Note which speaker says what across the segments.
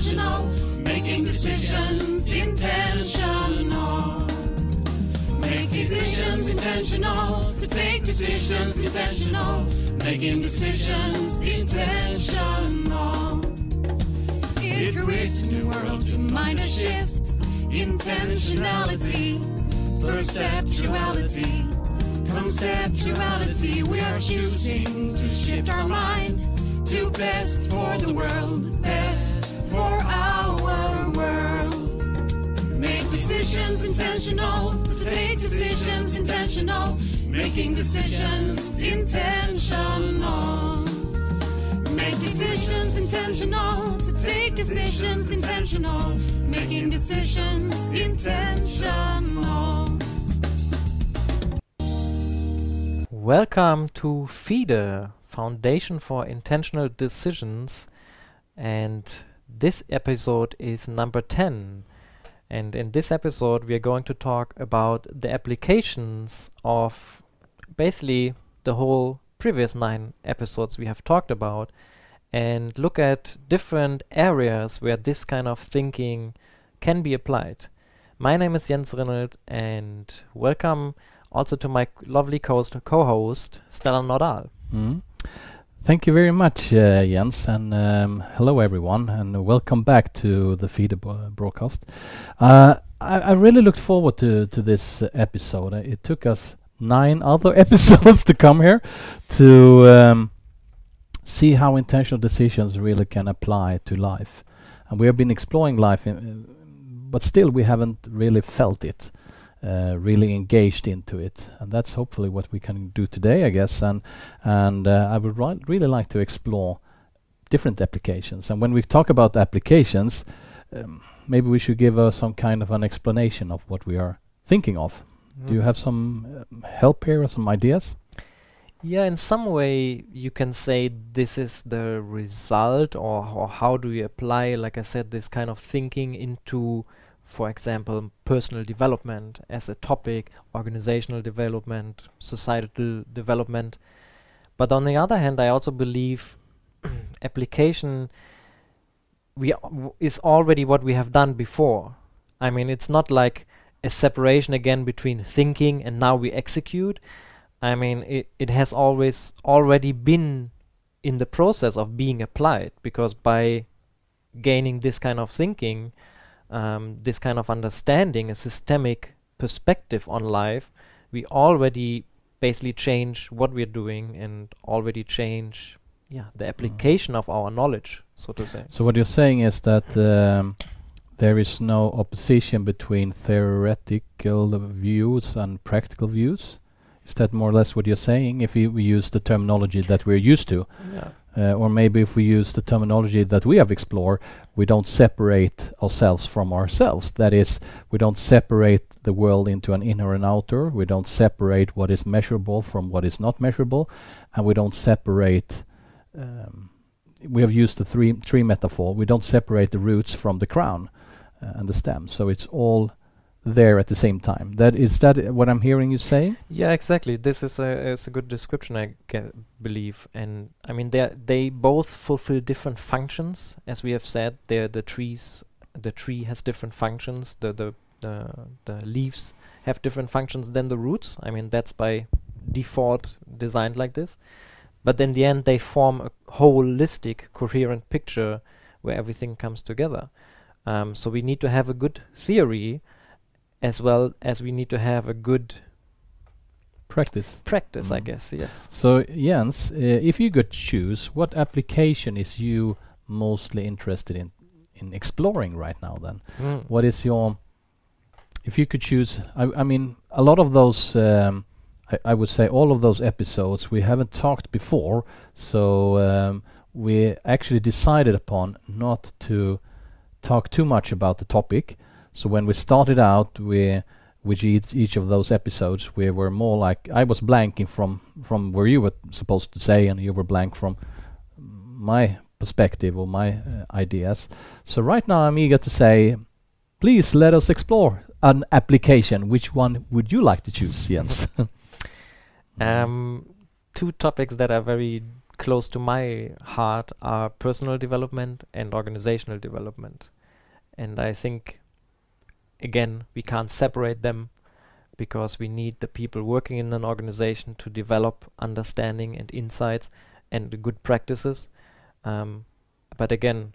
Speaker 1: making decisions intentional. Make decisions intentional, to take decisions intentional, making decisions intentional. It creates a new world to mind a shift, intentionality, perceptuality, conceptuality. We are choosing to shift our mind to best for the world, decisions intentional, to take decisions intentional, making decisions intentional. Make decisions intentional, to take decisions intentional, making decisions intentional.
Speaker 2: Welcome to FIDE, Foundation for Intentional Decisions, and this episode is number 10. And in this episode, we are going to talk about the applications of basically the whole previous nine episodes we have talked about and look at different areas where this kind of thinking can be applied. My name is Jens Rinnelt, and welcome also to my lovely co-host, Stellan Nordahl.
Speaker 3: Mm. Thank you very much, uh, Jens, and um, hello everyone, and welcome back to the FiDE broadcast. Uh, I, I, really looked forward to to this uh, episode. it took us nine other episodes to come here to um, see how intentional decisions really can apply to life, and we have been exploring life, in, but still we haven't really felt it uh, really engaged into it, and that's hopefully what we can do today, I guess. And and uh, I would ri- really like to explore different applications. And when we talk about applications, um, maybe we should give uh, some kind of an explanation of what we are thinking of. Mm. Do you have some um, help here or some ideas?
Speaker 2: Yeah, in some way you can say this is the result, or, or how do you apply, like I said, this kind of thinking into for example, personal development as a topic, organizational development, societal development. But on the other hand, I also believe application we is already what we have done before. I mean, it's not like a separation again between thinking and now we execute. I mean, it, it has always already been in the process of being applied because by gaining this kind of thinking, um, this kind of understanding, a systemic perspective on life, we already basically change what we're doing and already change yeah the mm. application of our knowledge so to say
Speaker 3: so what you're saying is that um, there is no opposition between theoretical views and practical views is that more or less what you're saying if we, we use the terminology that we're used to
Speaker 2: yeah.
Speaker 3: Uh, or maybe if we use the terminology that we have explored, we don't separate ourselves from ourselves. That is, we don't separate the world into an inner and outer. We don't separate what is measurable from what is not measurable, and we don't separate. Um, we have used the three tree metaphor. We don't separate the roots from the crown uh, and the stem. So it's all there at the same time. That is that what I'm hearing you say?
Speaker 2: Yeah, exactly. This is a is a good description, I believe. And I mean, they they both fulfill different functions, as we have said. They the trees. The tree has different functions. The the the the leaves have different functions than the roots. I mean, that's by default designed like this. But in the end, they form a holistic, coherent picture where everything comes together. Um, so we need to have a good theory as well as we need to have a good
Speaker 3: practice.
Speaker 2: Practice, mm. I guess. Yes.
Speaker 3: So Jens, uh, if you could choose, what application is you mostly interested in in exploring right now? Then, mm. what is your if you could choose? I, I mean, a lot of those. Um, I, I, would say all of those episodes we haven't talked before, so um, we actually decided upon not to talk too much about the topic so when we started out, we with each, each of those episodes, we were more like I was blanking from from where you were supposed to say, and you were blank from my perspective or my uh, ideas. So right now I'm eager to say, please let us explore an application. Which one would you like to choose, Jens?
Speaker 2: Um, two topics that are very close to my heart are personal development and organizational development. And I think, again, we can't separate them because we need the people working in an organization to develop understanding and insights and good practices. Um, but again,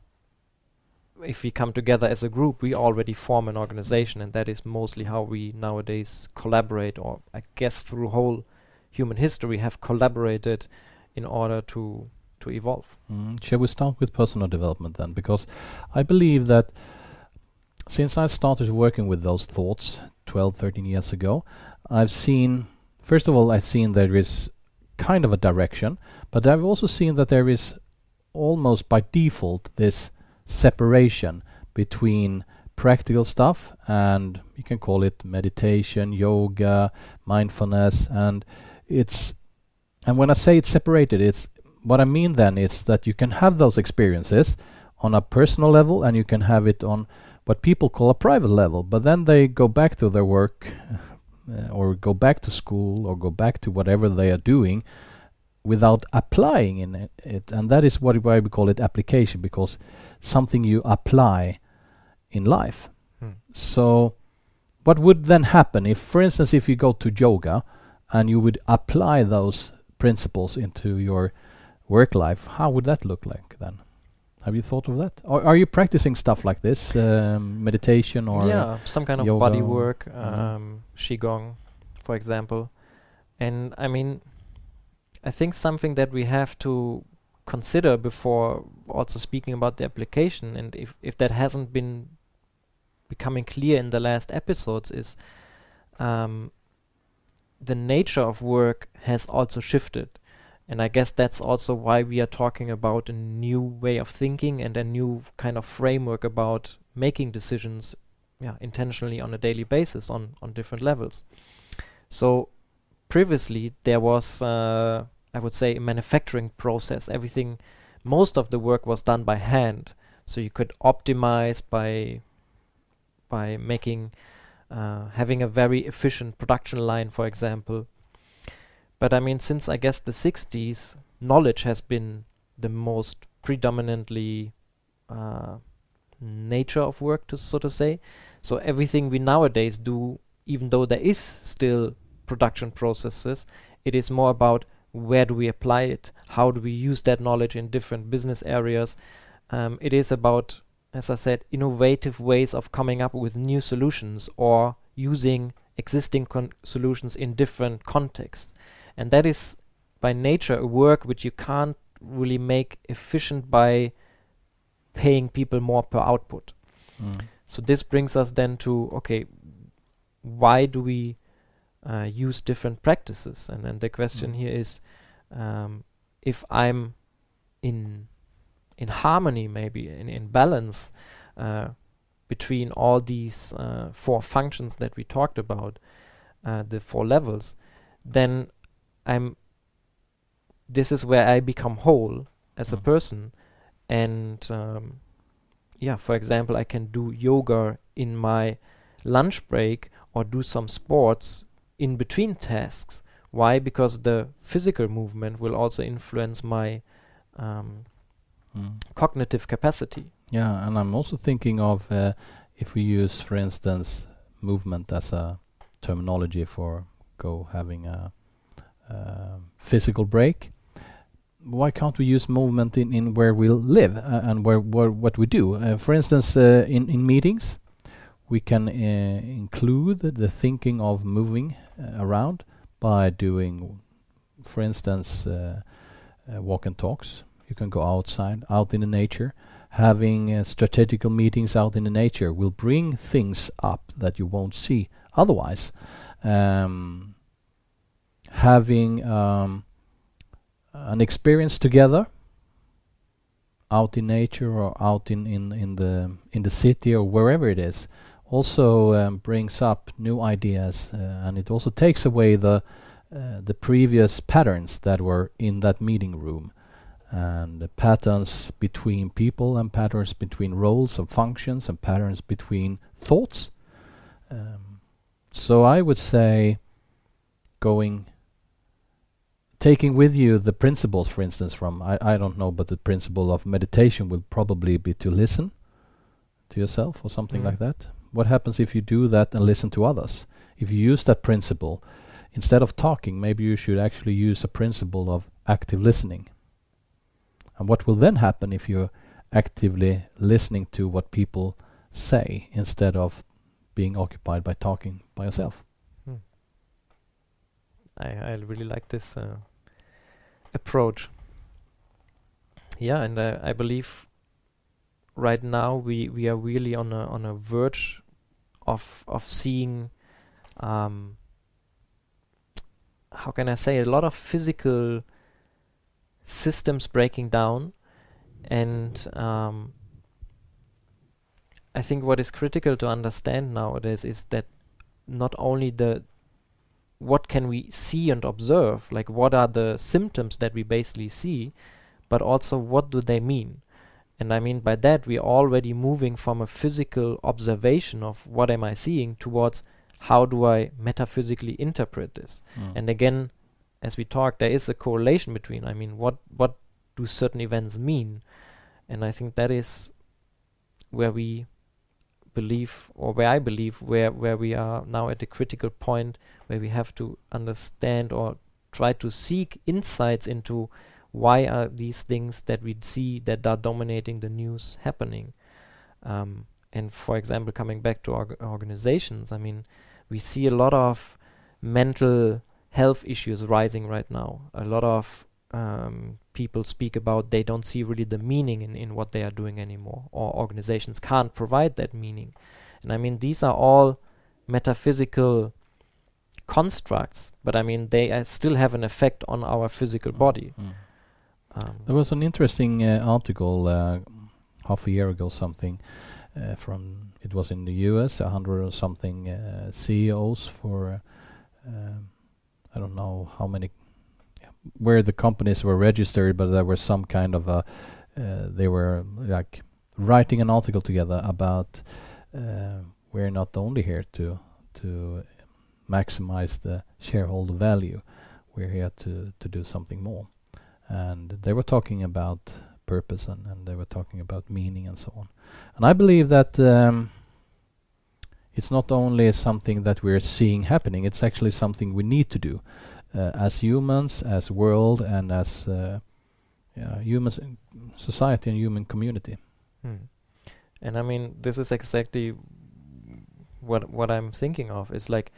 Speaker 2: if we come together as a group, we already form an organization, and that is mostly how we nowadays collaborate, or I guess through whole human history have collaborated in order to to evolve.
Speaker 3: Mm. Shall we start with personal development then? Because I believe that since I started working with those thoughts 12, 13 years ago, I've seen, first of all, I've seen there is kind of a direction, but I've also seen that there is almost by default this separation between practical stuff and you can call it meditation, yoga, mindfulness, and it's and when I say it's separated, it's what I mean then is that you can have those experiences on a personal level and you can have it on what people call a private level, but then they go back to their work uh, or go back to school or go back to whatever they are doing without applying in it, it. and that is what why we call it application because something you apply in life
Speaker 2: Hmm.
Speaker 3: so what would then happen if for instance if you go to yoga and you would apply those principles into your work life how would that look like have you thought of that or are you practicing stuff like this um, meditation or
Speaker 2: yeah, some kind of body work,
Speaker 3: mhm.
Speaker 2: um, qigong, for example. And I mean, I think something that we have to consider before also speaking about the application, and if if that hasn't been becoming clear in the last episodes, is um, the nature of work has also shifted. And I guess that's also why we are talking about a new way of thinking and a new kind of framework about making decisions yeah, intentionally on a daily basis on, on different levels. So previously there was, uh, I would say, a manufacturing process. Everything, most of the work was done by hand. So you could optimize by by making uh, having a very efficient production line, for example. But I mean, since I guess the 60s, knowledge has been the most predominantly uh, nature of work, to so to say. So everything we nowadays do, even though there is still production processes, it is more about where do we apply it, how do we use that knowledge in different business areas. Um, it is about, as I said, innovative ways of coming up with new solutions or using existing solutions in different contexts. And that is by nature a work which you can't really make efficient by paying people more per output.
Speaker 3: Mm.
Speaker 2: So this brings us then to okay, why do we uh, use different practices? And then the question
Speaker 3: Mm.
Speaker 2: here is, um, if I'm in in harmony, maybe in in balance uh, between all these uh, four functions that we talked about, uh, the four levels, then I'm. This is where I become whole as a
Speaker 3: Mm.
Speaker 2: person, and um, yeah, for example, I can do yoga in my lunch break or do some sports in between tasks. Why? Because the physical movement will also influence my um,
Speaker 3: Mm.
Speaker 2: cognitive capacity.
Speaker 3: Yeah, and I'm also thinking of uh, if we use, for instance, movement as a terminology for go having a, physical break. Why can't we use movement in, in where we live uh, and where, where what we do? Uh, for instance, uh, in in meetings, we can include the thinking of moving around by doing, for instance, walk and talks. You can go outside, out in the nature. Having uh, strategical meetings out in the nature will bring things up that you won't see otherwise. Um, having um, an experience together out in nature or out in, in, in the in the city or wherever it is also um, brings up new ideas uh, and it also takes away the uh, the previous patterns that were in that meeting room and patterns between people and patterns between roles and functions and patterns between thoughts. Um, so I would say going taking with you the principles for instance from I, I don't know but the principle of meditation will probably be to listen to yourself or something
Speaker 2: Mm.
Speaker 3: like that. What happens if you do that and listen to others? If you use that principle instead of talking maybe you should actually use a principle of active listening. And what will then happen if you're actively listening to what people say instead of being occupied by talking by yourself
Speaker 2: I, I really like this uh, approach. Yeah, and uh, I believe right now we, we are really on a on a verge of of seeing um, how can I say a lot of physical systems breaking down, and um, I think what is critical to understand nowadays is that not only the what can we see and observe? Like what are the symptoms that we basically see but also what do they mean? And i mean by that we're already moving from a physical observation of what am i seeing towards how do i metaphysically interpret this? Hmm. And again as we talked there is a correlation between i mean what what do certain events mean? And i think that is where we believe or where i believe where where we are now at a critical point where we have to understand or try to seek insights into why are these things that we see that are dominating the news happening. Um, and for example coming back to org- organizations i mean we see a lot of mental health issues rising right now. A lot of um, people speak about they don't see really the meaning in, in what they are doing anymore or organizations can't provide that meaning and i mean these are all metaphysical constructs but i mean they uh, still have an effect on our physical body
Speaker 3: Mm.
Speaker 2: um,
Speaker 3: There was an interesting uh, article uh, half a year ago, something uh, from it was in the U.S. A hundred or something uh, CEOs for uh, um, I don't know how many where the companies were registered, but there was some kind of a uh, they were like writing an article together about uh, we're not only here to to maximize the shareholder value, we're here to to do something more. And they were talking about purpose and, and they were talking about meaning and so on. And I believe that um, it's not only something that we're seeing happening; it's actually something we need to do as humans, as world, and as uh, yeah, humans, society, and human community.
Speaker 2: Hmm. And I mean, this is exactly what what I'm thinking of. Is like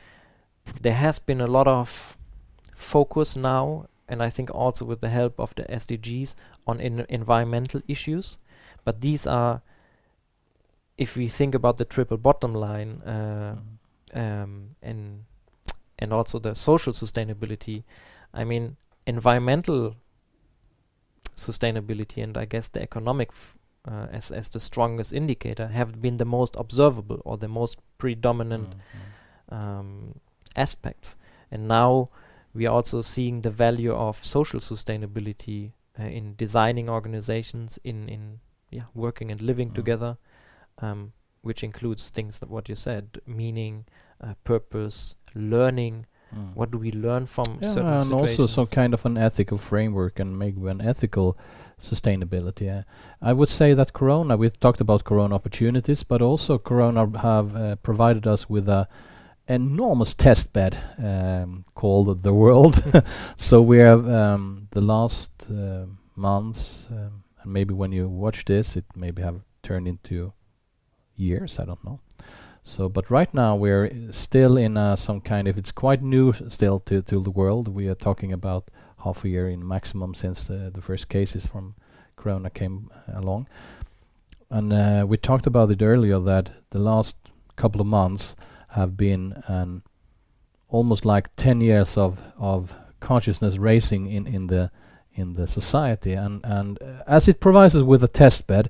Speaker 2: there has been a lot of focus now, and I think also with the help of the SDGs on in environmental issues. But these are, if we think about the triple bottom line, uh, um, and and also the social sustainability. I mean, environmental sustainability and I guess the economic f- uh, as as the strongest indicator have been the most observable or the most predominant um, aspects. And now we are also seeing the value of social sustainability uh, in designing organizations, in in yeah working and living
Speaker 3: Mm.
Speaker 2: together, um, which includes things that what you said, meaning, uh, purpose, learning.
Speaker 3: Mm.
Speaker 2: What do we learn from
Speaker 3: Yeah,
Speaker 2: certain
Speaker 3: and also some kind of an ethical framework and maybe an ethical sustainability. Uh, I would say that Corona, we talked about Corona opportunities, but also Corona have uh, provided us with a enormous test bed um, called the world. so we have um, the last uh, months, um, and maybe when you watch this, it maybe have turned into years. I don't know. So, but right now we're still in uh, some kind of. It's quite new still to to the world. We are talking about half a year in maximum since the the first cases from Corona came along, and uh, we talked about it earlier that the last couple of months have been an almost like ten years of of consciousness racing in in the in the society, and and uh, as it provides us with a test bed,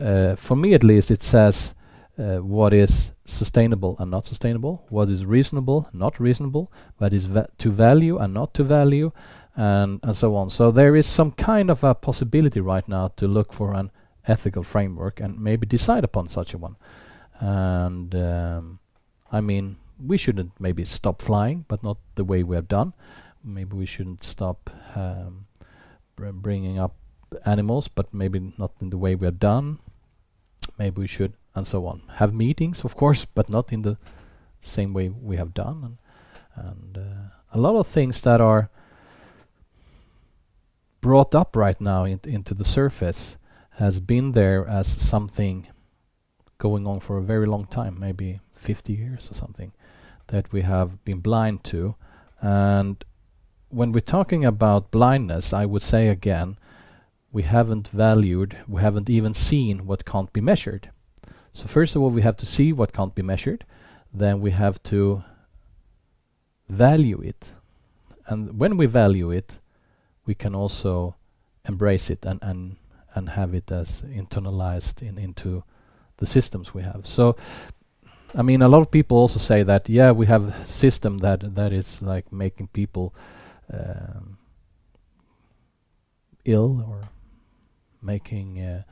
Speaker 3: uh, for me at least, it says uh, what is sustainable and not sustainable, what is reasonable, not reasonable, what is va- to value and not to value, and and so on. So there is some kind of a possibility right now to look for an ethical framework and maybe decide upon such a one. And um, I mean, we shouldn't maybe stop flying, but not the way we have done. Maybe we shouldn't stop um, br- bringing up animals, but maybe not in the way we have done. Maybe we should, and so on. Have meetings, of course, but not in the same way we have done. And, and uh, a lot of things that are brought up right now in, into the surface has been there as something going on for a very long time, maybe 50 years or something, that we have been blind to. And when we're talking about blindness, I would say again, we haven't valued, we haven't even seen what can't be measured. So first of all, we have to see what can't be measured, then we have to value it. And when we value it, we can also embrace it and, and, and have it as internalized in, into the systems we have. So, I mean, a lot of people also say that, yeah, we have a system that, that is like making people um, ill or making uh,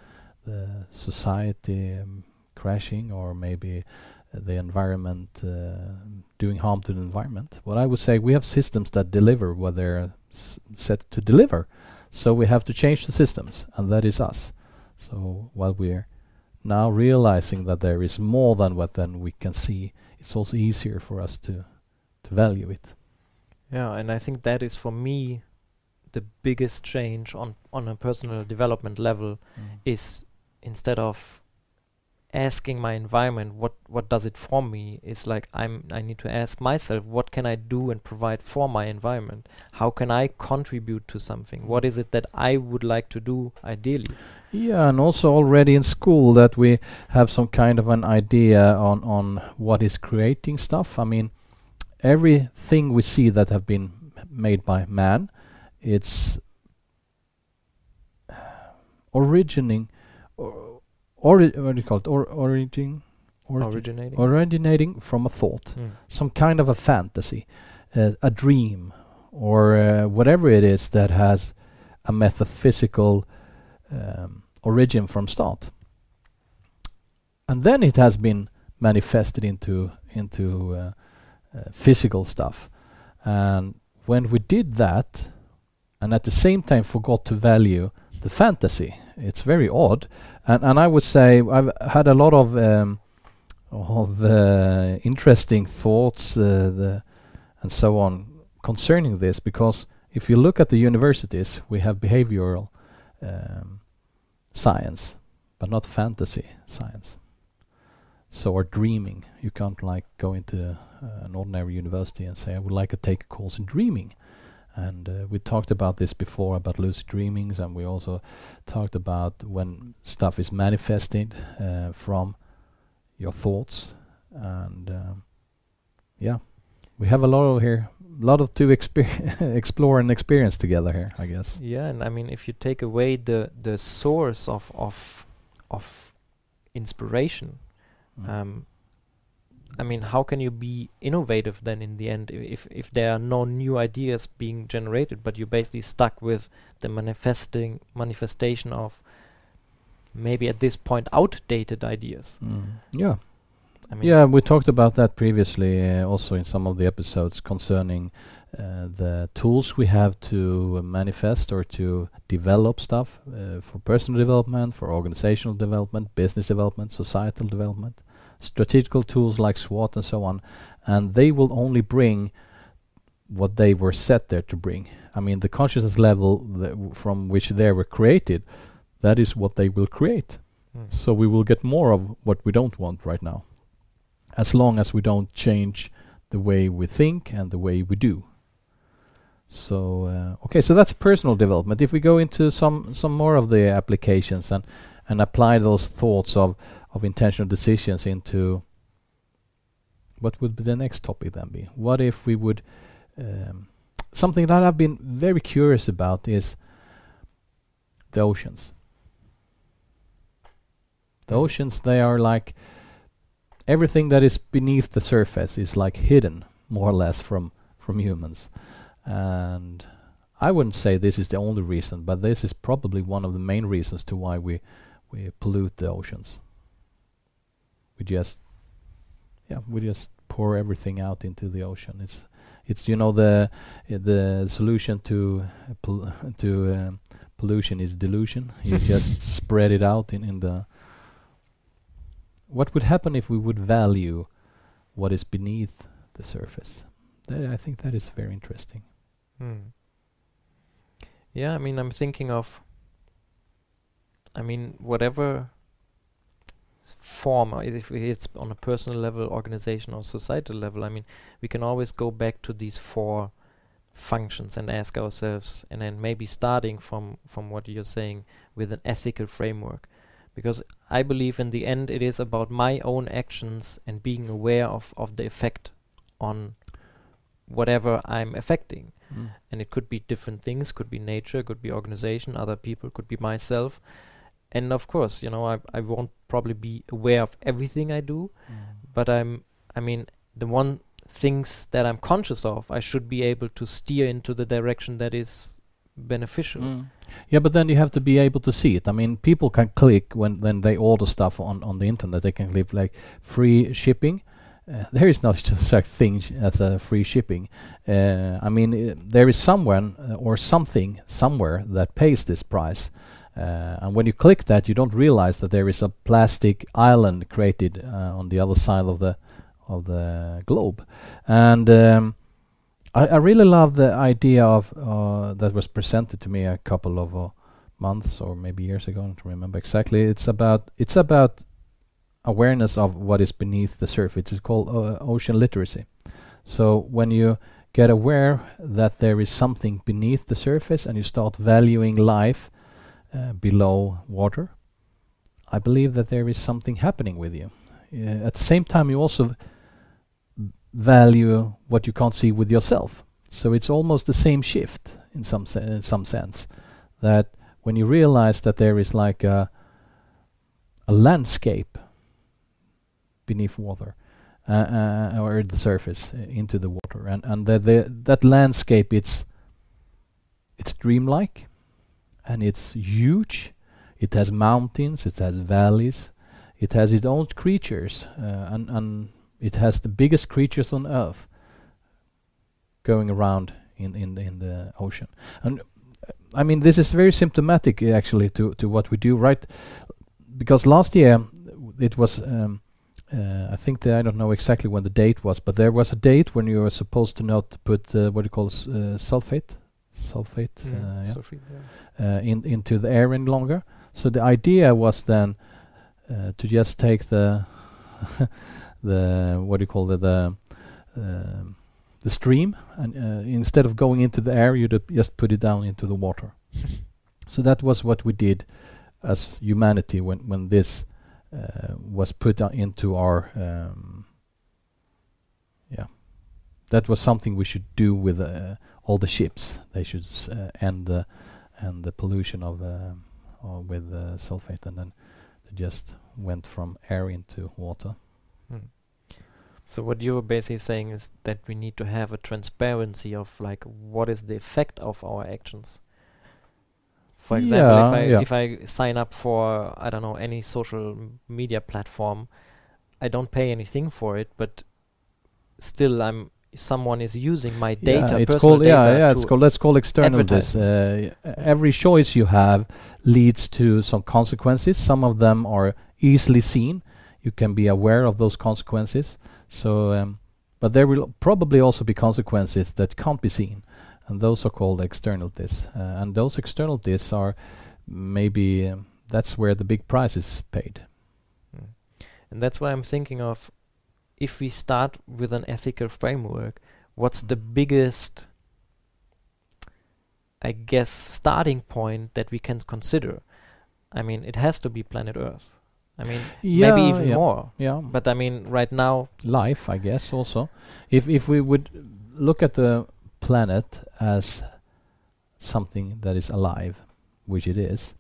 Speaker 3: the society um, crashing or maybe uh, the environment uh, doing harm to the environment. What I would say, we have systems that deliver what they're s- set to deliver. So we have to change the systems, and that is us. So while we're now realizing that there is more than what then we can see, it's also easier for us to to value it.
Speaker 2: Yeah, and I think that is for me the biggest change on on a personal development level is instead of asking my environment what what does it for me? Is like i'm i need to ask myself what can i do and provide for my environment? How can i contribute to something? What is it that i would like to do ideally?
Speaker 3: Yeah, and also already in school that we have some kind of an idea on on what is creating stuff. I mean, everything we see that have been made by man, it's originating, or, or what do you call it? Or origin, origin,
Speaker 2: originating
Speaker 3: originating from a thought,
Speaker 2: Mm.
Speaker 3: some kind of a fantasy, uh, a dream, or uh, whatever it is that has a metaphysical um, origin from start. And then it has been manifested into into uh, uh, physical stuff. And when we did that, and at the same time forgot to value the fantasy, it's very odd. And and I would say I've had a lot of um, of uh, interesting thoughts uh, the and so on concerning this because if you look at the universities, we have behavioral um, science, but not fantasy science. So or dreaming, you can't like go into uh, an ordinary university and say, "I would like to take a course in dreaming." And uh, we talked about this before about lucid dreamings, and we also talked about when stuff is manifested uh, from your thoughts, and um, yeah, we have a lot of here, a lot of to explore and experience together here, I guess.
Speaker 2: yeah and i mean if you take away the the source of of of inspiration
Speaker 3: Mm.
Speaker 2: um, I mean, how can you be innovative then in the end i- if if there are no new ideas being generated, but you're basically stuck with the manifesting manifestation of maybe at this point outdated ideas.
Speaker 3: Mm. Yeah.
Speaker 2: I mean,
Speaker 3: Yeah, we talked about that previously, uh, also in some of the episodes concerning uh, the tools we have to uh, manifest or to develop stuff uh, for personal development, for organizational development, business development, societal development, strategical tools like SWOT and so on, and they will only bring what they were set there to bring. I mean, the consciousness level from which they were created, that is what they will create.
Speaker 2: mm.
Speaker 3: So we will get more of what we don't want right now, as long as we don't change the way we think and the way we do. So uh, okay, so that's personal development. If we go into some some more of the applications and and apply those thoughts of of intentional decisions into what would be the next topic then be? What if we would um, something that I've been very curious about is the oceans. The
Speaker 2: Mm.
Speaker 3: oceans, they are like everything that is beneath the surface is like hidden, more or less, from from humans. And I wouldn't say this is the only reason, but this is probably one of the main reasons to why we we pollute the oceans. We just yeah, we just pour everything out into the ocean. It's it's you know the uh, the solution to uh, pol- to um, pollution is dilution. you just spread it out in in the. What would happen if we would value what is beneath the surface? That I think that is very interesting.
Speaker 2: Hmm. Yeah, I mean, I'm thinking of. I mean, whatever form, if it's on a personal level, organization, or societal level, I mean, we can always go back to these four functions and ask ourselves, and then maybe starting from from what you're saying with an ethical framework, because I believe in the end it is about my own actions and being aware of of the effect on whatever I'm affecting.
Speaker 3: Mm.
Speaker 2: and it could be different things could be nature could be organization other people could be myself. And of course you know I, I won't probably be aware of everything i do but i'm i mean the one things that i'm conscious of i should be able to steer into the direction that is beneficial
Speaker 3: Mm. Yeah, but then you have to be able to see it. I mean, people can click when when they order stuff on on the internet. They can click like free shipping. Uh, there is no such thing as a free shipping. Uh, I mean, uh, there is someone uh, or something somewhere that pays this price. Uh, and when you click that, you don't realize that there is a plastic island created uh, on the other side of the of the globe. And um, I, I really love the idea of uh, that was presented to me a couple of uh, months or maybe years ago. I don't remember exactly. It's about it's about awareness of what is beneath the surface. It's called uh, ocean literacy. So when you get aware that there is something beneath the surface and you start valuing life uh, below water, I believe that there is something happening with you. Uh, at the same time, you also value what you can't see with yourself. So it's almost the same shift in some se- in some sense. That when you realize that there is like a a landscape beneath water, uh, uh, or the surface uh, into the water, and and that the, that landscape it's it's dreamlike, and it's huge. It has mountains, it has valleys, it has its own creatures, uh, and and it has the biggest creatures on earth going around in in the, in the ocean. And uh, I mean, this is very symptomatic uh, actually to to what we do, right? Because last year it was. Um, uh, I think that I don't know exactly when the date was, but there was a date when you were supposed to not put uh, what you call uh, sulfate, sulfate,
Speaker 2: Mm,
Speaker 3: uh, yeah,
Speaker 2: sulfate, yeah.
Speaker 3: uh, in into the air any longer. So the idea was then uh, to just take the the what do you call it the um the stream and uh, instead of going into the air, you just put it down into the water. so that was what we did as humanity when when this uh, was put into our um, yeah that was something we should do with uh, all the ships they should s- uh, end the and the pollution of or with uh, sulfate and then they just went from air into water
Speaker 2: Hmm. So what you're basically saying is that we need to have a transparency of like what is the effect of our actions. For example, if I
Speaker 3: yeah.
Speaker 2: if I sign up for I don't know any social media platform, I don't pay anything for it, but still I'm someone is using my data,
Speaker 3: yeah, it's
Speaker 2: personal
Speaker 3: called yeah
Speaker 2: data
Speaker 3: yeah
Speaker 2: to
Speaker 3: it's called let's call external this uh, every choice you have leads to some consequences. Some of them are easily seen. You can be aware of those consequences. So um, but there will probably also be consequences that can't be seen. And those are called externalities uh, and those externalities are maybe um, that's where the big price is paid.
Speaker 2: Mm. And that's why I'm thinking of if we start with an ethical framework, what's the mm-hmm. biggest, I guess, starting point that we can consider? I mean, it has to be planet Earth. I mean,
Speaker 3: yeah
Speaker 2: maybe even
Speaker 3: yeah,
Speaker 2: more.
Speaker 3: yeah
Speaker 2: But I mean, right now,
Speaker 3: life, I guess, also. If if we would look at the planet as something that is alive, which it is,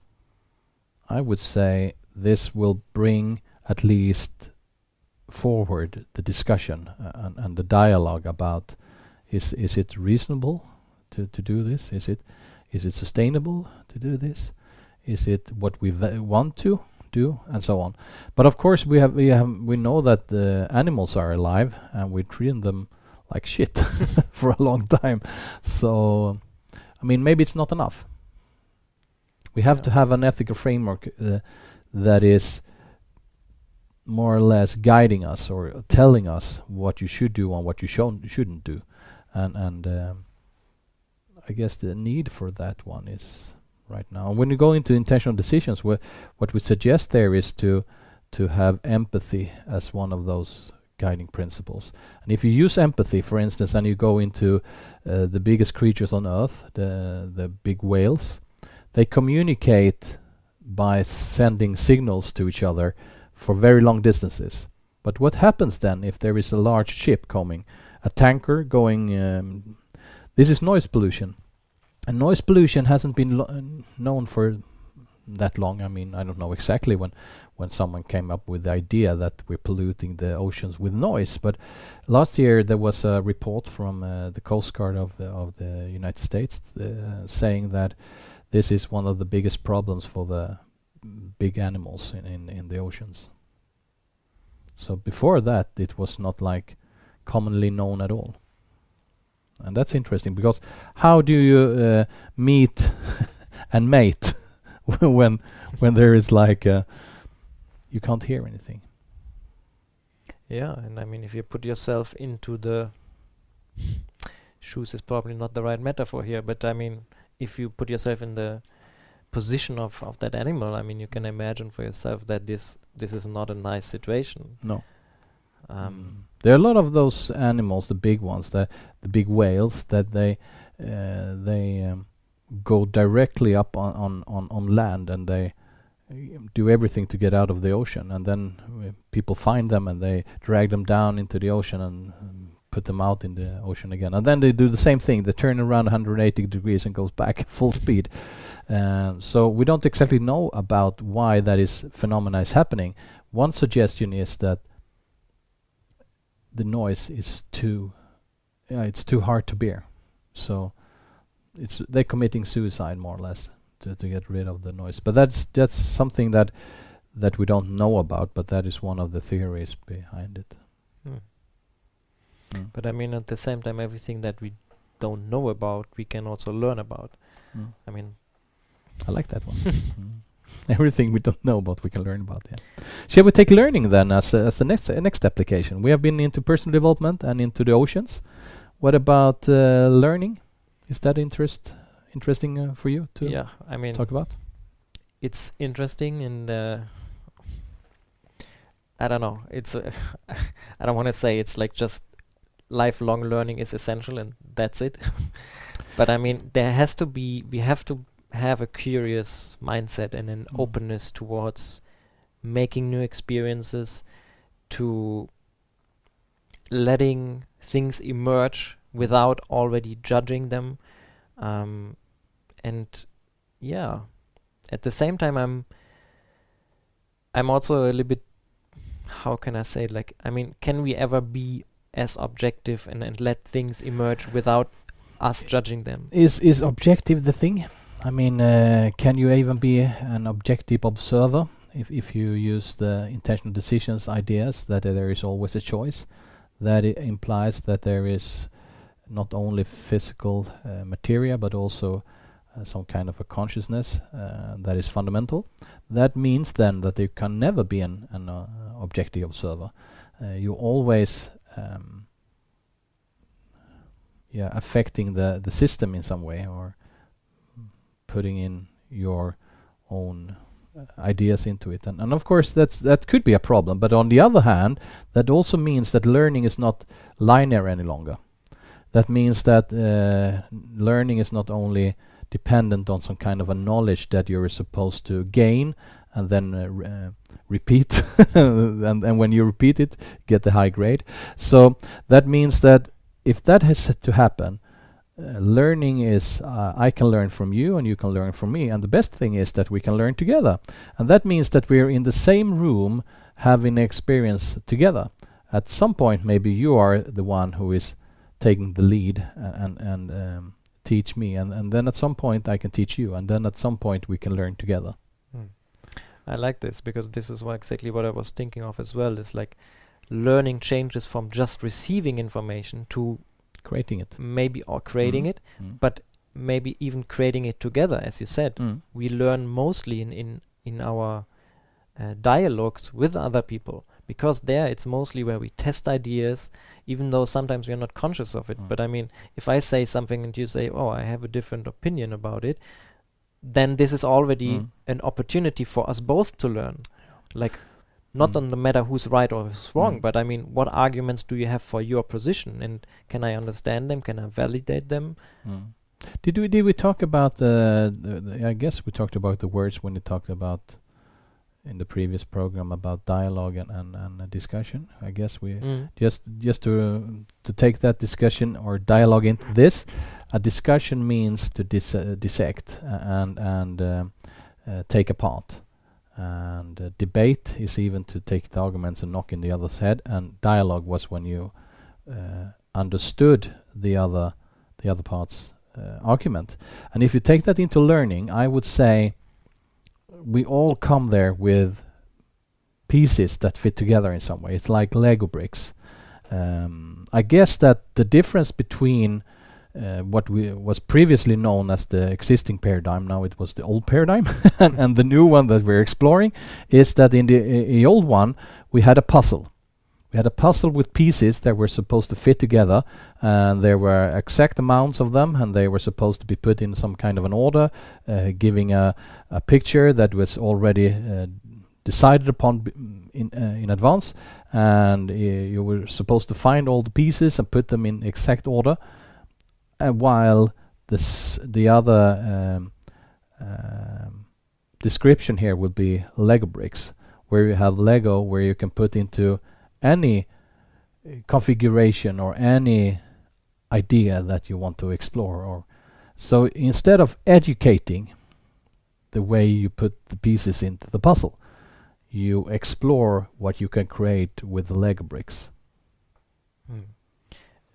Speaker 3: I would say this will bring at least forward the discussion uh, and, and the dialogue about is is it reasonable to to do this? Is it is it sustainable to do this? Is it what we want to do, and so on? But of course, we have we have we know that the animals are alive, and we treat them like shit for a long time. So, I mean, maybe it's not enough. We have to have an ethical framework uh, that is more or less guiding us or telling us what you should do and what you shouldn't do, and and um, I guess the need for that one is right now. When you go into intentional decisions, wha- what we suggest there is to to have empathy as one of those guiding principles. And if you use empathy, for instance, and you go into uh, the biggest creatures on Earth, the the big whales, they communicate by sending signals to each other for very long distances. But what happens then if there is a large ship coming, a tanker going? Um, this is noise pollution, and noise pollution hasn't been uh, known for that long. I mean, I don't know exactly when when someone came up with the idea that we're polluting the oceans with noise. But last year there was a report from uh, the Coast Guard of the, of the United States uh, saying that this is one of the biggest problems for the big animals in, in, in the oceans. So before that, it was not like commonly known at all. And that's interesting because how do you uh, meet and mate when when there is like uh, you can't hear anything?
Speaker 2: Yeah, and I mean, if you put yourself into the shoes is probably not the right metaphor here, but I mean, if you put yourself in the position of, of that animal, I mean, you can imagine for yourself that this this is not a nice situation.
Speaker 3: No.
Speaker 2: Um,
Speaker 3: There are a lot of those animals, the big ones, the the big whales, that they uh, they um, go directly up on, on, on, on land and they um, do everything to get out of the ocean, and then uh, people find them and they drag them down into the ocean and um, put them out in the ocean again, and then they do the same thing. They turn around 180 degrees and goes back full speed. Um, so we don't exactly know about why that is phenomena is happening. One suggestion is that the noise is too yeah, it's too hard to bear. So it's they're committing suicide more or less to, to get rid of the noise. But that's that's something that that we don't know about, but that is one of the theories behind it.
Speaker 2: hmm.
Speaker 3: Mm.
Speaker 2: But I mean, at the same time, everything that we don't know about, we can also learn about.
Speaker 3: Mm.
Speaker 2: I mean,
Speaker 3: I like that one. Mm. Everything we don't know about, we can learn about. Yeah. Shall we take learning then as a, as the next uh, next application? We have been into personal development and into the oceans. What about uh, learning? Is that interest interesting uh, for you to
Speaker 2: yeah, I mean,
Speaker 3: talk about?
Speaker 2: it's interesting and uh, I don't know. It's uh, I don't want to say it's like just lifelong learning is essential and that's it. but I mean, there has to be we have to have a curious mindset and an
Speaker 3: Mm.
Speaker 2: openness towards making new experiences, to letting things emerge without already judging them, um, and yeah, at the same time i'm i'm also a little bit how can i say like i mean can we ever be as objective and, and let things emerge without us judging them
Speaker 3: Is is objective the thing? I mean, uh, can you even be an objective observer if if you use the intentional decisions ideas that uh, there is always a choice? That implies that there is not only physical uh, materia but also uh, some kind of a consciousness uh, that is fundamental. That means then that you can never be an, an uh, objective observer. You always um, yeah affecting the the system in some way or putting in your own uh, ideas into it. And, and of course that's that could be a problem. But on the other hand that also means that learning is not linear any longer. That means that uh, learning is not only dependent on some kind of a knowledge that you're supposed to gain and then uh, uh, repeat and, and when you repeat it get the high grade. So that means that if that has to happen uh, learning is uh, I can learn from you and you can learn from me. And the best thing is that we can learn together. And that means that we're in the same room having experience together. At some point maybe you are the one who is taking the lead uh, and and um, teach me, and and then at some point I can teach you, and then at some point we can learn together.
Speaker 2: I like this because this is what exactly what I was thinking of as well. It's like learning changes from just receiving information to
Speaker 3: Creating it.
Speaker 2: maybe or creating
Speaker 3: Mm.
Speaker 2: it,
Speaker 3: Mm.
Speaker 2: but maybe even creating it together, as you said.
Speaker 3: Mm.
Speaker 2: We learn mostly in in in our uh, dialogues with other people because there it's mostly where we test ideas, even though sometimes we are not conscious of it.
Speaker 3: Mm.
Speaker 2: But I mean, if I say something and you say, "Oh, I have a different opinion about it," then this is already
Speaker 3: Mm.
Speaker 2: an opportunity for us both to learn. Like, not
Speaker 3: Mm.
Speaker 2: on the matter who's right or who's wrong,
Speaker 3: Mm.
Speaker 2: but I mean, what arguments do you have for your position, and can I understand them? Can I validate them?
Speaker 3: Mm. Did we did we talk about the, the, the I guess we talked about the words when we talked about in the previous program about dialogue and and, and uh, discussion. I guess we
Speaker 2: Mm.
Speaker 3: just just to to take that discussion or dialogue into this. A discussion means to dis- uh, dissect uh, and and um, uh, take apart. And uh, debate is even to take the arguments and knock in the other's head. And dialogue was when you uh, understood the other the other part's uh, argument. And if you take that into learning, I would say we all come there with pieces that fit together in some way. It's like Lego bricks. Um, I guess that the difference between uh, what we was previously known as the existing paradigm, now it was the old paradigm, and, and the new one that we're exploring, is that in the, i- old one we had a puzzle. We had a puzzle with pieces that were supposed to fit together, and there were exact amounts of them, and they were supposed to be put in some kind of an order, uh, giving a, a picture that was already uh, decided upon in uh, in advance, and uh, you were supposed to find all the pieces and put them in exact order. And while the the other um, um, description here would be Lego bricks, where you have Lego where you can put into any uh, configuration or any idea that you want to explore or so instead of educating the way you put the pieces into the puzzle you explore what you can create with the lego bricks
Speaker 2: Mm.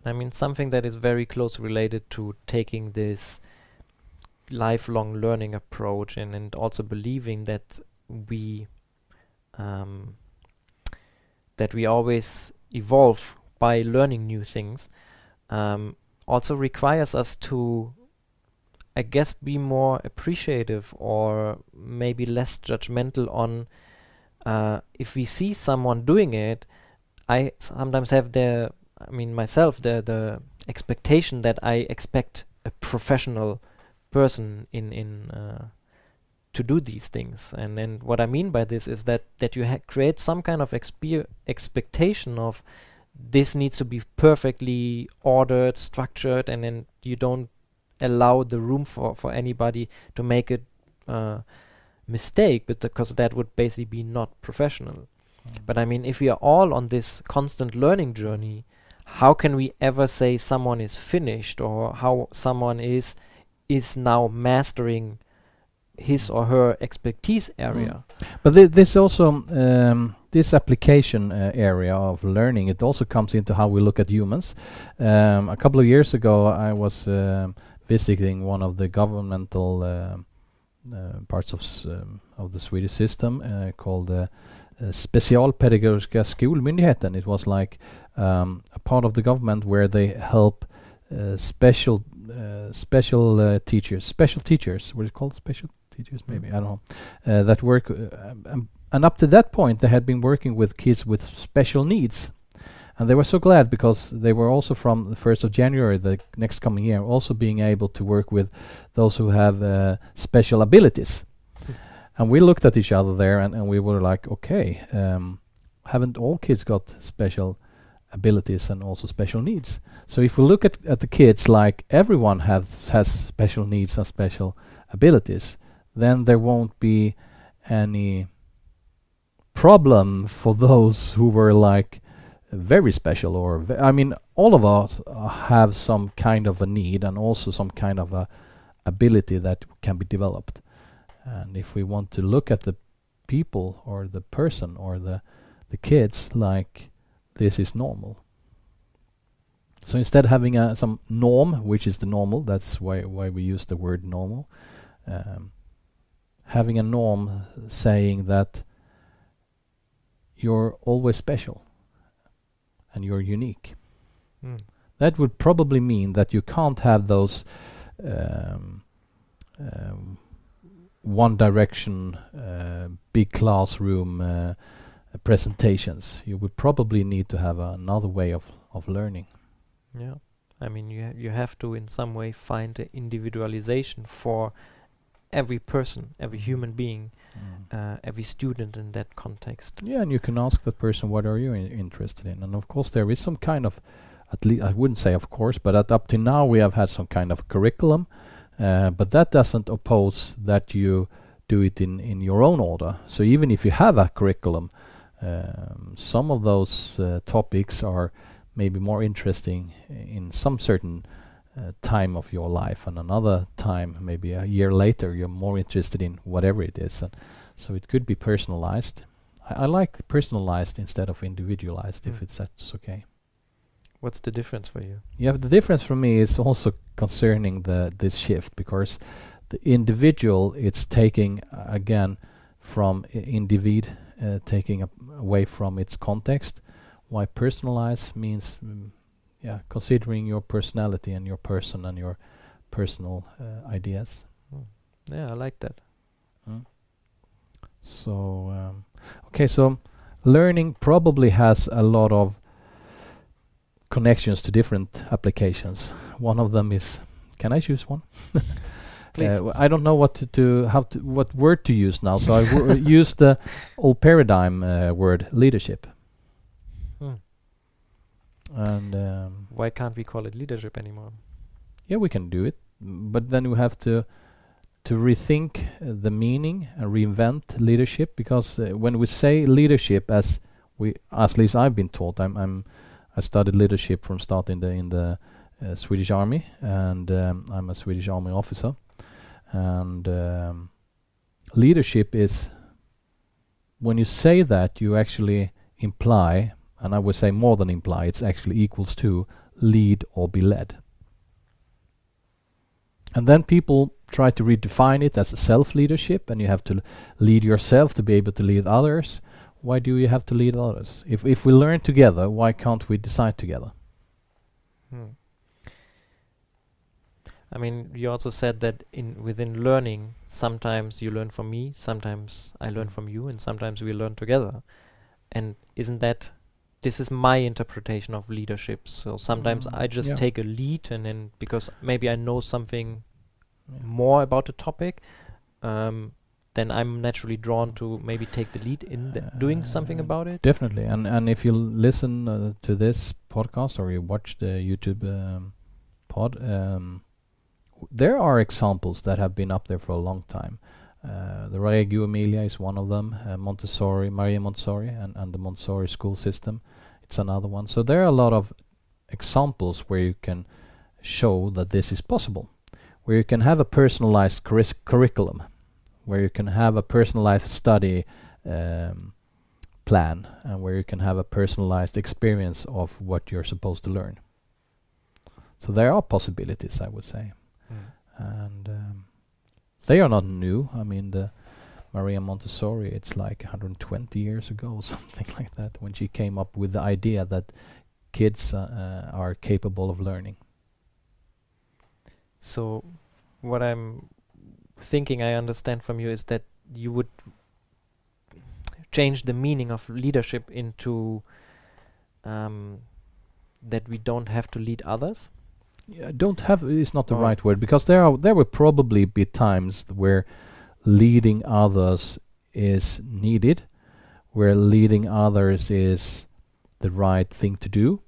Speaker 2: I mean, something that is very close related to taking this lifelong learning approach and, and also believing that we um, that we always evolve by learning new things um, also requires us to I guess be more appreciative or maybe less judgmental on uh, if we see someone doing it I sometimes have the I mean myself the the expectation that I expect a professional person in in uh, to do these things. And and what I mean by this is that that you ha- create some kind of expe- expectation of this needs to be perfectly ordered structured and then you don't allow the room for for anybody to make a uh, mistake but because that would basically be not professional. But I mean, if we are all on this constant learning journey, how can we ever say someone is finished or how someone is is now mastering his or her expertise area?
Speaker 3: But thi- this also um, this application uh, area of learning it also comes into how we look at humans. Um, a couple of years ago, I was um, visiting one of the governmental um uh, parts of um, of the Swedish system uh, called uh, uh, Specialpedagogiska skolmyndigheten. It was like um, a part of the government where they help uh, special uh, special uh, teachers, special teachers. What is it called? Special teachers, maybe I don't know. Uh, that work, uh, um, and up to that point, they had been working with kids with special needs, and they were so glad because they were also from the first of January, the next coming year, also being able to work with those who have uh, special abilities. And we looked at each other there, and, and we were like, okay, um, haven't all kids got special abilities and also special needs? So if we look at, at the kids like everyone has has special needs and special abilities, then there won't be any problem for those who were like very special or ve- I mean all of us uh, have some kind of a need and also some kind of a ability that can be developed and if we want to look at the people or the person or the the kids like this is normal So instead of having a some norm, which is the normal, that's why why we use the word normal. Um, having a norm saying that you're always special and you're unique.
Speaker 2: Mm.
Speaker 3: That would probably mean that you can't have those um, um, one direction uh, big classroom uh, presentations. You would probably need to have another way of, of learning.
Speaker 2: Yeah, I mean you ha- you have to in some way find the individualization for every person, every human being, uh, every student in that context.
Speaker 3: Yeah, and you can ask that person, what are you interested in? And of course, there is some kind of, at least I wouldn't say of course, but at up to now we have had some kind of curriculum, uh, but that doesn't oppose that you do it in in your own order. So even if you have a curriculum, um, some of those uh, topics are maybe more interesting in some certain uh, time of your life, and another time, maybe a year later, you're more interested in whatever it is. And so it could be personalized. I, I like personalized instead of individualized, if
Speaker 2: Mm.
Speaker 3: it's that's okay.
Speaker 2: What's the difference for you?
Speaker 3: Yeah, the difference for me is also concerning the this shift because the individual it's taking uh, again from individ uh, taking away from its context. Why personalize means mm, yeah considering your personality and your person and your personal uh, ideas.
Speaker 2: Yeah, I like that.
Speaker 3: Mm. So um, okay, so learning probably has a lot of connections to different applications. One of them is, can I choose one?
Speaker 2: Please.
Speaker 3: Uh, I don't know what to, to how to what word to use now, so I w- use the old paradigm uh, word leadership.
Speaker 2: Hmm.
Speaker 3: And um,
Speaker 2: Why can't we call it leadership anymore?
Speaker 3: yeah, we can do it, but then we have to to rethink uh, the meaning and reinvent leadership because uh, when we say leadership, as we, at least I've been taught, I'm, I'm I studied leadership from start in the in the uh, Swedish Army, and um, I'm a Swedish Army officer, and um, leadership is when you say that you actually imply, and I would say more than imply, it's actually equals to lead or be led. And then people try to redefine it as self leadership, and you have to lead yourself to be able to lead others. Why do you have to lead others? If if we learn together, why can't we decide together?
Speaker 2: Hmm. I mean, you also said that in within learning, sometimes you learn from me, sometimes I learn from you, and sometimes we learn together. And isn't that this is my interpretation of leadership? So sometimes
Speaker 3: Mm,
Speaker 2: I just
Speaker 3: yeah.
Speaker 2: take a lead, and then because maybe I know something
Speaker 3: Yeah.
Speaker 2: more about the topic, um, then I'm naturally drawn to maybe take the lead in th- doing something
Speaker 3: Uh,
Speaker 2: about it.
Speaker 3: Definitely, and and if you listen uh, to this podcast or you watch the YouTube um, pod, um, there are examples that have been up there for a long time. Uh, the Reggio Emilia is one of them. Uh, Montessori, Maria Montessori, and and the Montessori school system, it's another one. So there are a lot of examples where you can show that this is possible, where you can have a personalized curriculum, where you can have a personalized study. Um, plan and where you can have a personalized experience of what you're supposed to learn. So there are possibilities, I would say, and um, they are not new. I mean, the Maria Montessori, it's like 120 years ago, something like that, when she came up with the idea that kids uh, uh, are capable of learning.
Speaker 2: So, what I'm thinking I understand from you is that you would change the meaning of leadership into um, that we don't have to lead others.
Speaker 3: Yeah, don't have is not the
Speaker 2: Or-
Speaker 3: right word because there are there will probably be times where leading others is needed, where leading others is the right thing to do.